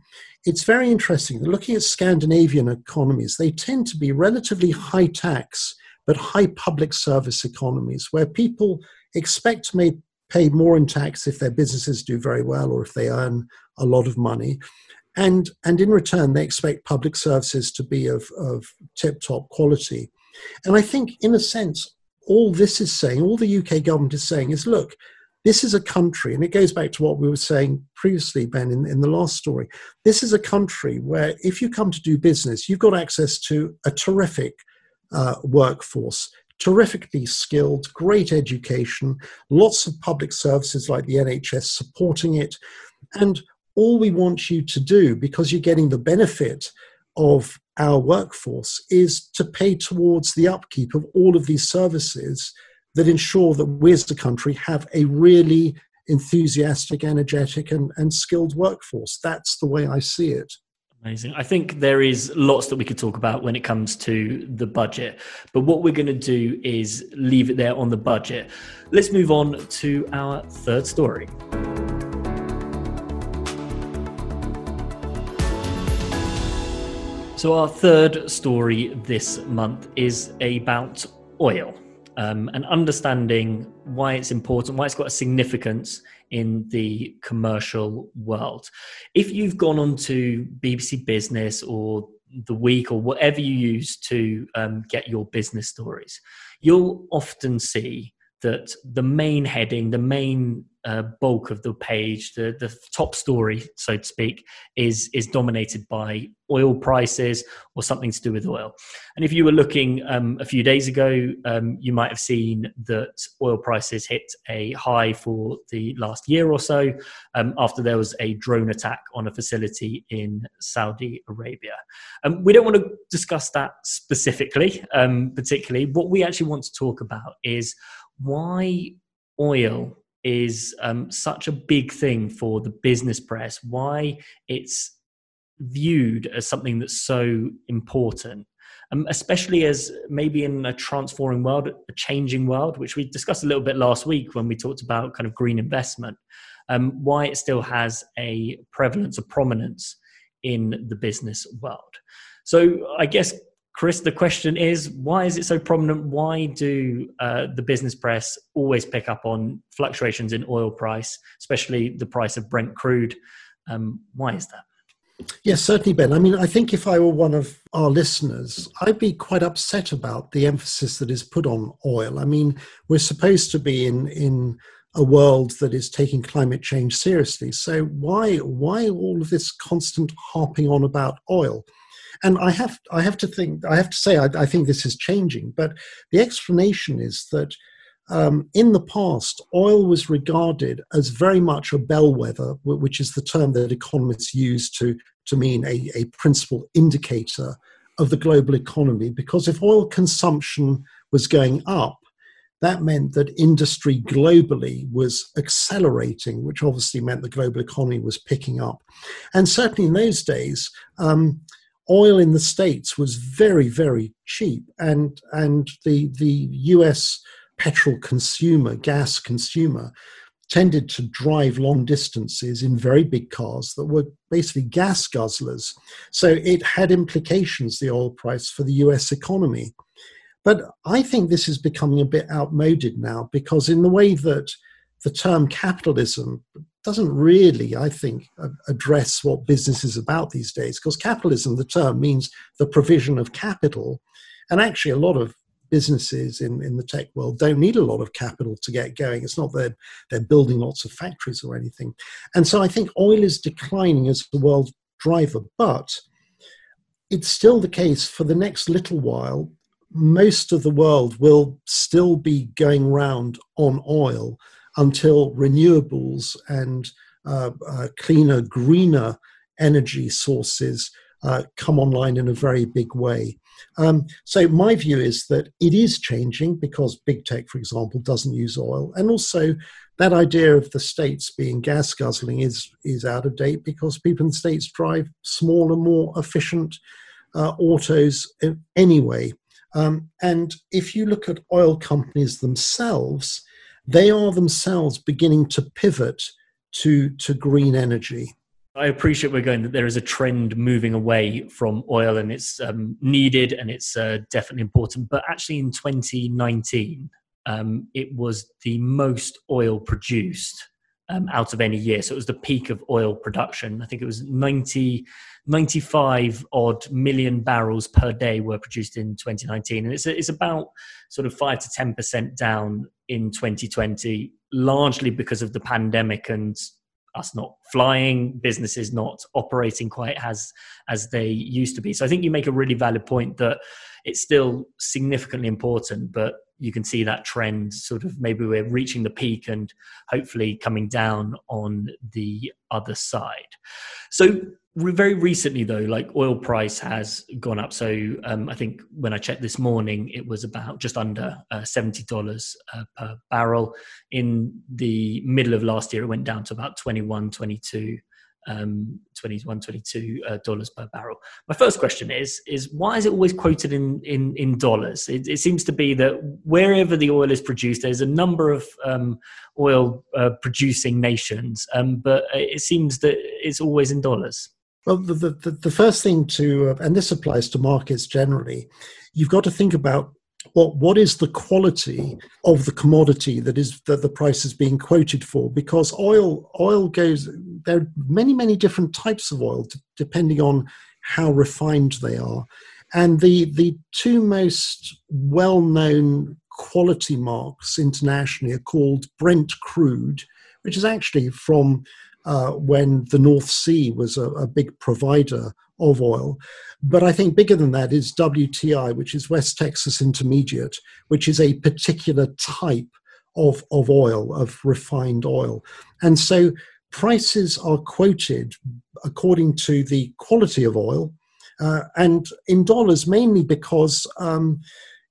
it's very interesting. Looking at Scandinavian economies, they tend to be relatively high tax but high public service economies where people expect to pay more in tax if their businesses do very well or if they earn a lot of money. And, and in return, they expect public services to be of, of tip top quality. And I think, in a sense, all this is saying, all the UK government is saying is look, this is a country, and it goes back to what we were saying previously, Ben, in, in the last story. This is a country where if you come to do business, you've got access to a terrific uh, workforce, terrifically skilled, great education, lots of public services like the NHS supporting it. And all we want you to do, because you're getting the benefit of our workforce is to pay towards the upkeep of all of these services that ensure that we as a country have a really enthusiastic, energetic, and, and skilled workforce. That's the way I see it. Amazing. I think there is lots that we could talk about when it comes to the budget, but what we're going to do is leave it there on the budget. Let's move on to our third story. So, our third story this month is about oil um, and understanding why it's important, why it's got a significance in the commercial world. If you've gone on to BBC Business or The Week or whatever you use to um, get your business stories, you'll often see that the main heading, the main uh, bulk of the page, the, the top story, so to speak, is is dominated by oil prices or something to do with oil. And if you were looking um, a few days ago, um, you might have seen that oil prices hit a high for the last year or so um, after there was a drone attack on a facility in Saudi Arabia. Um, we don't want to discuss that specifically, um, particularly. What we actually want to talk about is why oil is um, such a big thing for the business press, why it's viewed as something that's so important, um, especially as maybe in a transforming world, a changing world, which we discussed a little bit last week when we talked about kind of green investment, um, why it still has a prevalence, a prominence in the business world. So I guess Chris, the question is why is it so prominent? Why do uh, the business press always pick up on fluctuations in oil price, especially the price of Brent crude? Um, why is that? Yes, certainly, Ben. I mean, I think if I were one of our listeners, I'd be quite upset about the emphasis that is put on oil. I mean, we're supposed to be in in a world that is taking climate change seriously. So why why all of this constant harping on about oil? And I have I have to think I have to say I, I think this is changing. But the explanation is that um, in the past, oil was regarded as very much a bellwether, which is the term that economists use to, to mean a, a principal indicator of the global economy. Because if oil consumption was going up, that meant that industry globally was accelerating, which obviously meant the global economy was picking up. And certainly in those days, um, oil in the States was very, very cheap. And, and the, the US petrol consumer, gas consumer, tended to drive long distances in very big cars that were basically gas guzzlers. So it had implications, the oil price, for the US economy. But I think this is becoming a bit outmoded now because, in the way that the term capitalism doesn't really, I think, address what business is about these days. Because capitalism, the term, means the provision of capital. And actually, a lot of businesses in, in the tech world don't need a lot of capital to get going. It's not that they're building lots of factories or anything. And so I think oil is declining as the world driver, but it's still the case for the next little while. Most of the world will still be going round on oil until renewables and uh, uh, cleaner, greener energy sources uh, come online in a very big way. Um, so my view is that it is changing because big tech, for example, doesn't use oil, and also that idea of the states being gas guzzling is is out of date because people in the states drive smaller, more efficient uh, autos anyway. Um, and if you look at oil companies themselves, they are themselves beginning to pivot to to green energy. I appreciate we're going that there is a trend moving away from oil and it's um, needed and it's uh, definitely important. But actually, in 2019, um, it was the most oil produced um, out of any year. So it was the peak of oil production. I think it was 90, 95 odd million barrels per day were produced in 2019. And it's, it's about sort of 5 to 10% down in 2020, largely because of the pandemic and us not flying, businesses not operating quite as as they used to be. So I think you make a really valid point that it's still significantly important, but you can see that trend sort of maybe we're reaching the peak and hopefully coming down on the other side. So very recently though like oil price has gone up. So um, i think when i checked this morning it was about just under uh, $70 uh, per barrel. In the middle of last year it went down to about 21 22 um, 21 22 uh, dollars per barrel. My first question is is why is it always quoted in in, in dollars? It, it seems to be that wherever the oil is produced there's a number of um, oil uh, producing nations um, but it seems that it's always in dollars. Well the, the, the first thing to uh, and this applies to markets generally you've got to think about what what is the quality of the commodity that is that the price is being quoted for? Because oil oil goes there are many many different types of oil depending on how refined they are. And the the two most well known quality marks internationally are called Brent crude which is actually from uh, when the North Sea was a, a big provider of oil. But I think bigger than that is WTI, which is West Texas Intermediate, which is a particular type of, of oil, of refined oil. And so prices are quoted according to the quality of oil uh, and in dollars mainly because um,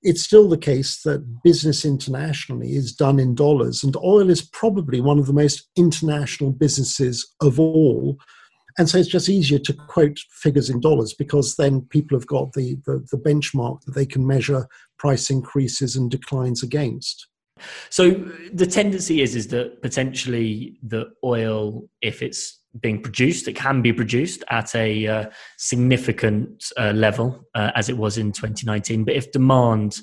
it's still the case that business internationally is done in dollars, and oil is probably one of the most international businesses of all. And so it's just easier to quote figures in dollars because then people have got the, the, the benchmark that they can measure price increases and declines against. So the tendency is is that potentially the oil, if it's being produced. It can be produced at a uh, significant uh, level uh, as it was in 2019. But if demand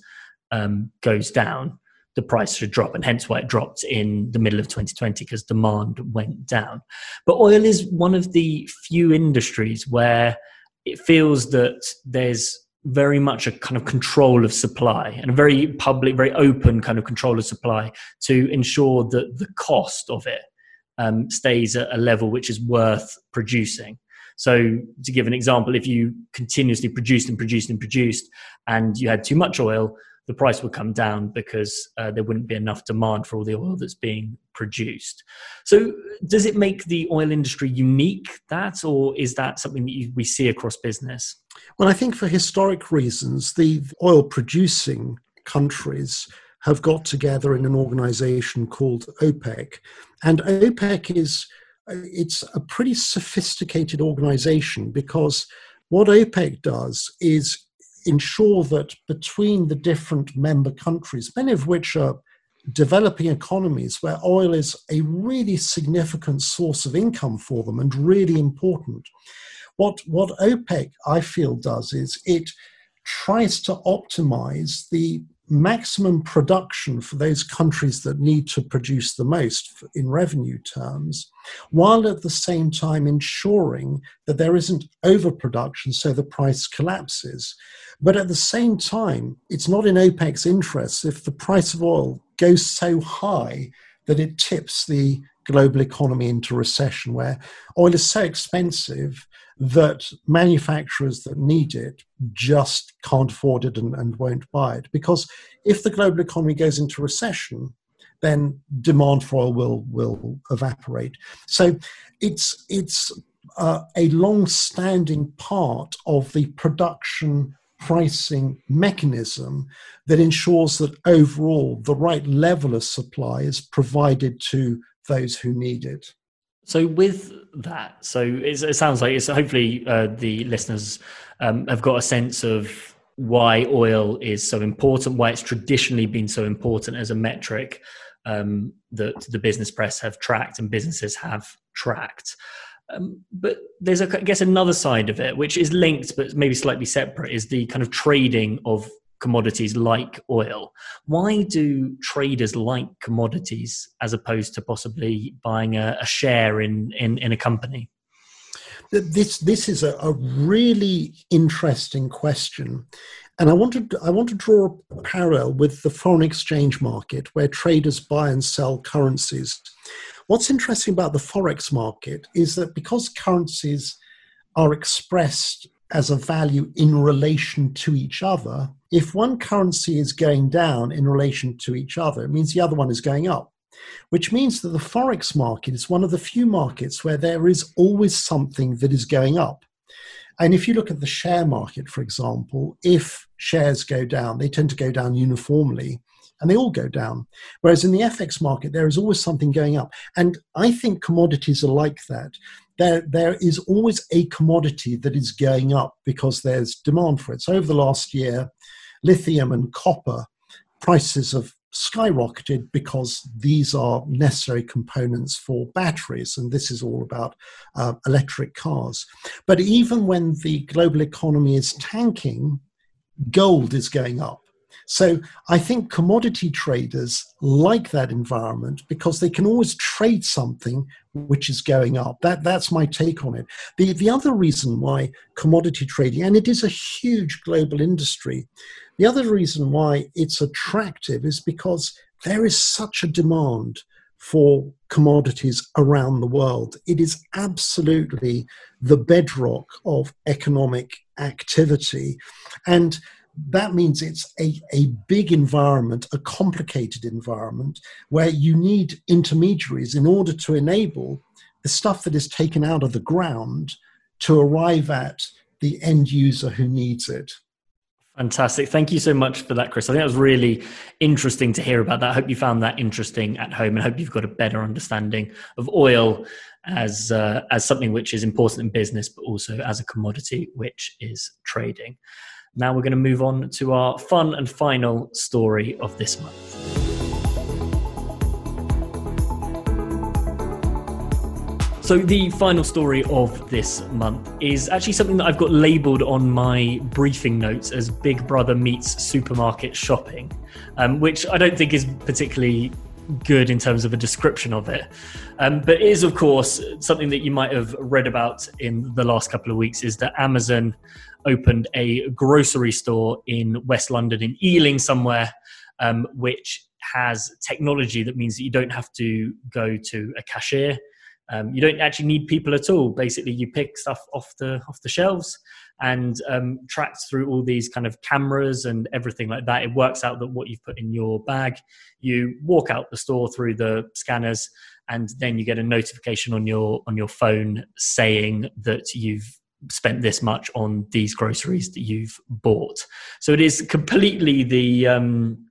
um, goes down, the price should drop, and hence why it dropped in the middle of 2020 because demand went down. But oil is one of the few industries where it feels that there's very much a kind of control of supply and a very public, very open kind of control of supply to ensure that the cost of it um, stays at a level which is worth producing. So, to give an example, if you continuously produced and produced and produced and you had too much oil, the price would come down because uh, there wouldn't be enough demand for all the oil that's being produced. So, does it make the oil industry unique, that, or is that something that you, we see across business? Well, I think for historic reasons, the oil producing countries have got together in an organization called OPEC. And OPEC is it's a pretty sophisticated organization because what OPEC does is ensure that between the different member countries, many of which are developing economies where oil is a really significant source of income for them and really important. What, what OPEC, I feel, does is it tries to optimize the maximum production for those countries that need to produce the most in revenue terms, while at the same time ensuring that there isn't overproduction so the price collapses. But at the same time, it's not in OPEC's interest if the price of oil goes so high that it tips the global economy into recession, where oil is so expensive that manufacturers that need it just can't afford it and, and won't buy it. Because if the global economy goes into recession, then demand for oil will will evaporate. So it's it's uh, a long-standing part of the production pricing mechanism that ensures that overall the right level of supply is provided to those who need it. So with that, so it sounds like it's hopefully uh, the listeners um, have got a sense of why oil is so important, why it's traditionally been so important as a metric um, that the business press have tracked and businesses have tracked. Um, but there's, a, I guess, another side of it, which is linked but maybe slightly separate, is the kind of trading of commodities like oil. Why do traders like commodities as opposed to possibly buying a, a share in, in, in a company? This this is a, a, really interesting question, and I wanted I want to draw a parallel with the foreign exchange market, where traders buy and sell currencies. What's interesting about the forex market is that because currencies are expressed as a value in relation to each other, if one currency is going down in relation to each other, it means the other one is going up, which means that the Forex market is one of the few markets where there is always something that is going up. And if you look at the share market, for example, if shares go down, they tend to go down uniformly and they all go down. Whereas in the FX market, there is always something going up. And I think commodities are like that there, there is always a commodity that is going up because there's demand for it. So over the last year, lithium and copper prices have skyrocketed because these are necessary components for batteries, and this is all about uh, electric cars. But even when the global economy is tanking, gold is going up. So I think commodity traders like that environment because they can always trade something which is going up. That that's my take on it. The the other reason why commodity trading, and it is a huge global industry, the other reason why it's attractive is because there is such a demand for commodities around the world. It is absolutely the bedrock of economic activity. And that means it's a, a big environment, a complicated environment, where you need intermediaries in order to enable the stuff that is taken out of the ground to arrive at the end user who needs it. Fantastic. Thank you so much for that, Chris. I think that was really interesting to hear about that. I hope you found that interesting at home and hope you've got a better understanding of oil as uh, as something which is important in business, but also as a commodity which is trading. Now we're going to move on to our fun and final story of this month. So, the final story of this month is actually something that I've got labeled on my briefing notes as Big Brother meets supermarket shopping, um, which I don't think is particularly good in terms of a description of it. Um, but it is, of course, something that you might have read about in the last couple of weeks is that Amazon opened a grocery store in West London, in Ealing somewhere, um, which has technology that means that you don't have to go to a cashier um, you don't actually need people at all. Basically, you pick stuff off the off the shelves and um, tracks through all these kind of cameras and everything like that. It works out that what you've put in your bag. You walk out the store through the scanners, and then you get a notification on your on your phone saying that you've spent this much on these groceries that you've bought. So it is completely the um,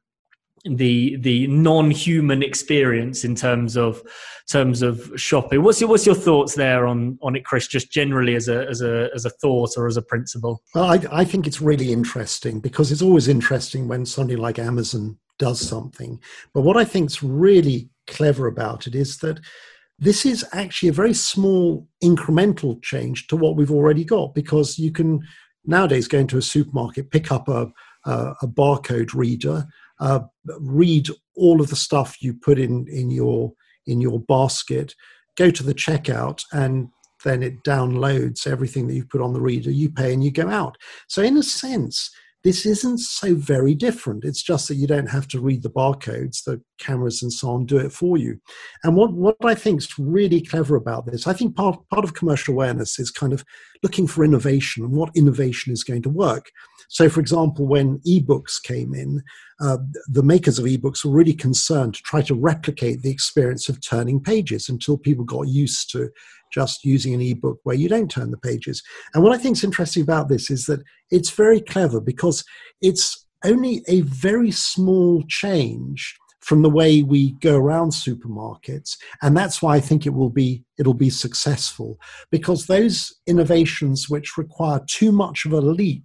the the non-human experience in terms of terms of shopping. What's your what's your thoughts there on on it, Chris? Just generally as a as a as a thought or as a principle. Well, I, I think it's really interesting because it's always interesting when somebody like Amazon does something. But what I think is really clever about it is that this is actually a very small incremental change to what we've already got because you can nowadays go into a supermarket, pick up a, a, a barcode reader uh, read all of the stuff you put in in your in your basket, go to the checkout, and then it downloads everything that you've put on the reader. You pay and you go out. So in a sense, this isn't so very different. It's just that you don't have to read the barcodes, the cameras and so on do it for you. And what, what I think is really clever about this, I think part, part of commercial awareness is kind of looking for innovation and what innovation is going to work. So, for example, when ebooks came in, uh, the makers of ebooks were really concerned to try to replicate the experience of turning pages until people got used to just using an ebook where you don't turn the pages. And what I think is interesting about this is that it's very clever because it's only a very small change from the way we go around supermarkets and that's why i think it will be it'll be successful because those innovations which require too much of a leap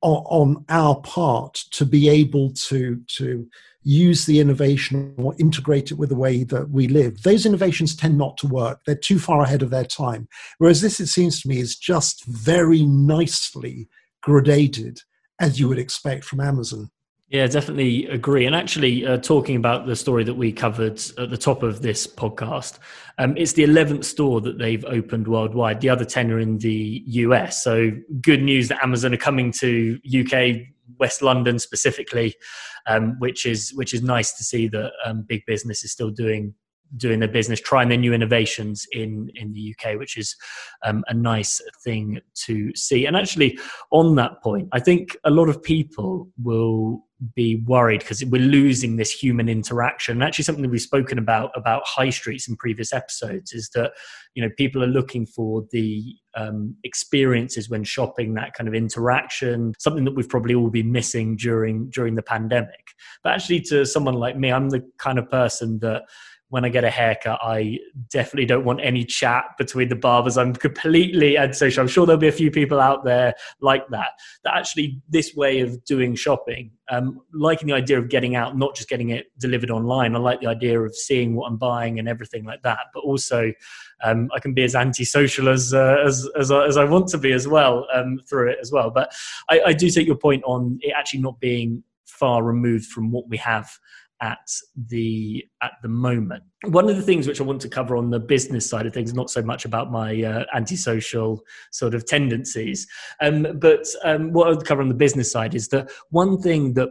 on, our part to be able to to use the innovation or integrate it with the way that we live. Those innovations tend not to work. They're too far ahead of their time. Whereas this, it seems to me, is just very nicely gradated, as you would expect from Amazon. Yeah, definitely agree. And actually, uh, talking about the story that we covered at the top of this podcast, um, it's the 11th store that they've opened worldwide. The other 10 are in the US. So, good news that Amazon are coming to UK, West London specifically, um, which is which is nice to see that um, big business is still doing doing their business, trying their new innovations in in the UK, which is um, a nice thing to see. And actually, on that point, I think a lot of people will be worried because we're losing this human interaction. And actually, something that we've spoken about about high streets in previous episodes is that you know people are looking for the um, experiences when shopping, that kind of interaction, something that we've probably all been missing during during the pandemic. But actually, to someone like me, I'm the kind of person that when I get a haircut, I definitely don't want any chat between the barbers. I'm completely antisocial. I'm sure there'll be a few people out there like that. That actually, this way of doing shopping, um, liking the idea of getting out, not just getting it delivered online. I like the idea of seeing what I'm buying and everything like that. But also, um, I can be as antisocial as uh, as, as as I want to be as well um, through it as well. But I, I do take your point on it actually not being far removed from what we have at the at the moment. One of the things which I want to cover on the business side of things, not so much about my uh, antisocial sort of tendencies, um, but um, what I'll cover on the business side is that one thing that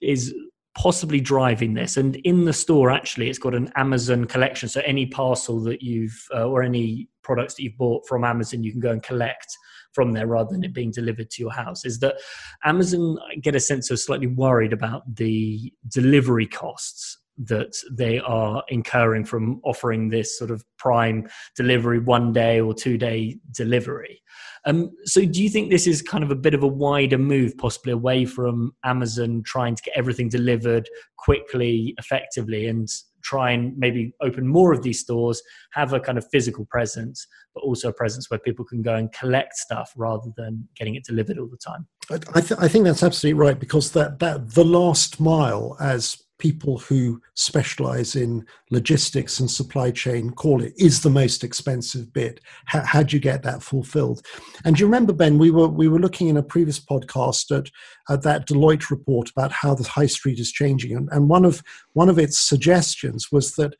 is possibly driving this and in the store actually it's got an amazon collection so any parcel that you've uh, or any products that you've bought from amazon you can go and collect from there rather than it being delivered to your house is that Amazon get a sense of slightly worried about the delivery costs that they are incurring from offering this sort of prime delivery one day or two day delivery. Um, so, do you think this is kind of a bit of a wider move, possibly away from Amazon trying to get everything delivered quickly, effectively, and try and maybe open more of these stores, have a kind of physical presence, but also a presence where people can go and collect stuff rather than getting it delivered all the time. I, th- I think that's absolutely right because that, that the last mile, as people who specialize in logistics and supply chain call it is the most expensive bit. How, how do you get that fulfilled? And you remember ben we were we were looking in a previous podcast at, at that deloitte report about how the high street is changing and, and one of one of its suggestions was that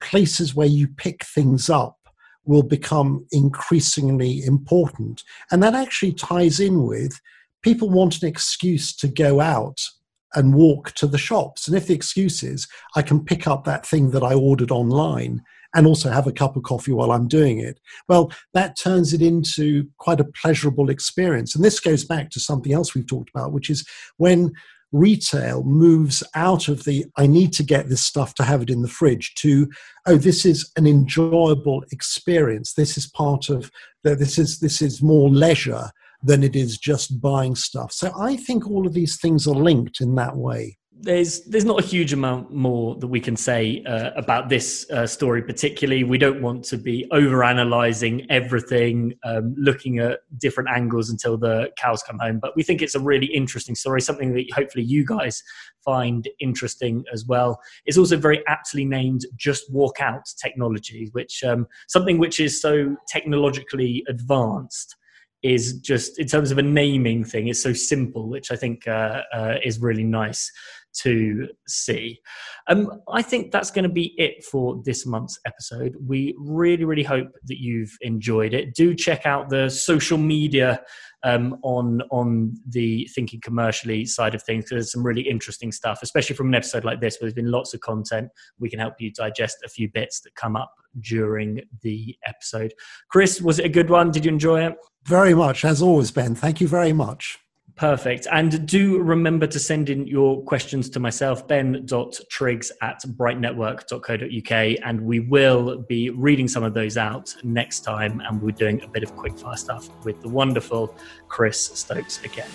places where you pick things up will become increasingly important. And that actually ties in with people want an excuse to go out and walk to the shops. And if the excuse is I can pick up that thing that I ordered online and also have a cup of coffee while I'm doing it, well, that turns it into quite a pleasurable experience. And this goes back to something else we've talked about, which is when retail moves out of the I need to get this stuff to have it in the fridge to oh this is an enjoyable experience this is part of the, this is this is more leisure than it is just buying stuff. So I think all of these things are linked in that way. There's there's not a huge amount more that we can say uh, about this uh, story, particularly. We don't want to be over analyzing everything, um, looking at different angles until the cows come home. But we think it's a really interesting story, something that hopefully you guys find interesting as well. It's also very aptly named "Just Walk Out" technology, which um, something which is so technologically advanced is just in terms of a naming thing it's so simple which i think uh, uh, is really nice to see um, i think that's going to be it for this month's episode we really really hope that you've enjoyed it do check out the social media um, on on the thinking commercially side of things. Because there's some really interesting stuff, especially from an episode like this, where there's been lots of content. We can help you digest a few bits that come up during the episode. Chris, was it a good one? Did you enjoy it? Very much, as always, Ben. Thank you very much. Perfect. And do remember to send in your questions to myself, ben.triggs at brightnetwork.co.uk, and we will be reading some of those out next time. And we're doing a bit of quickfire stuff with the wonderful Chris Stoakes again.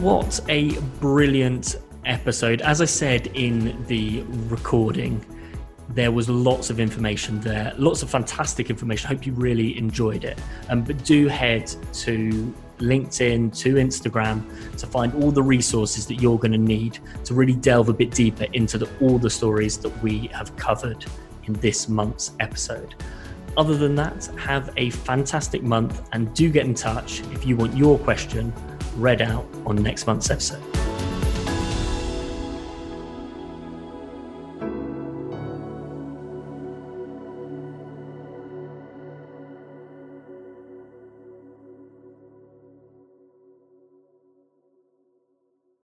What a brilliant episode. As I said in the recording, there was lots of information there, lots of fantastic information. I hope you really enjoyed it. Um, but do head to LinkedIn, to Instagram to find all the resources that you're going to need to really delve a bit deeper into the, all the stories that we have covered in this month's episode. Other than that, have a fantastic month and do get in touch if you want your question read out on next month's episode.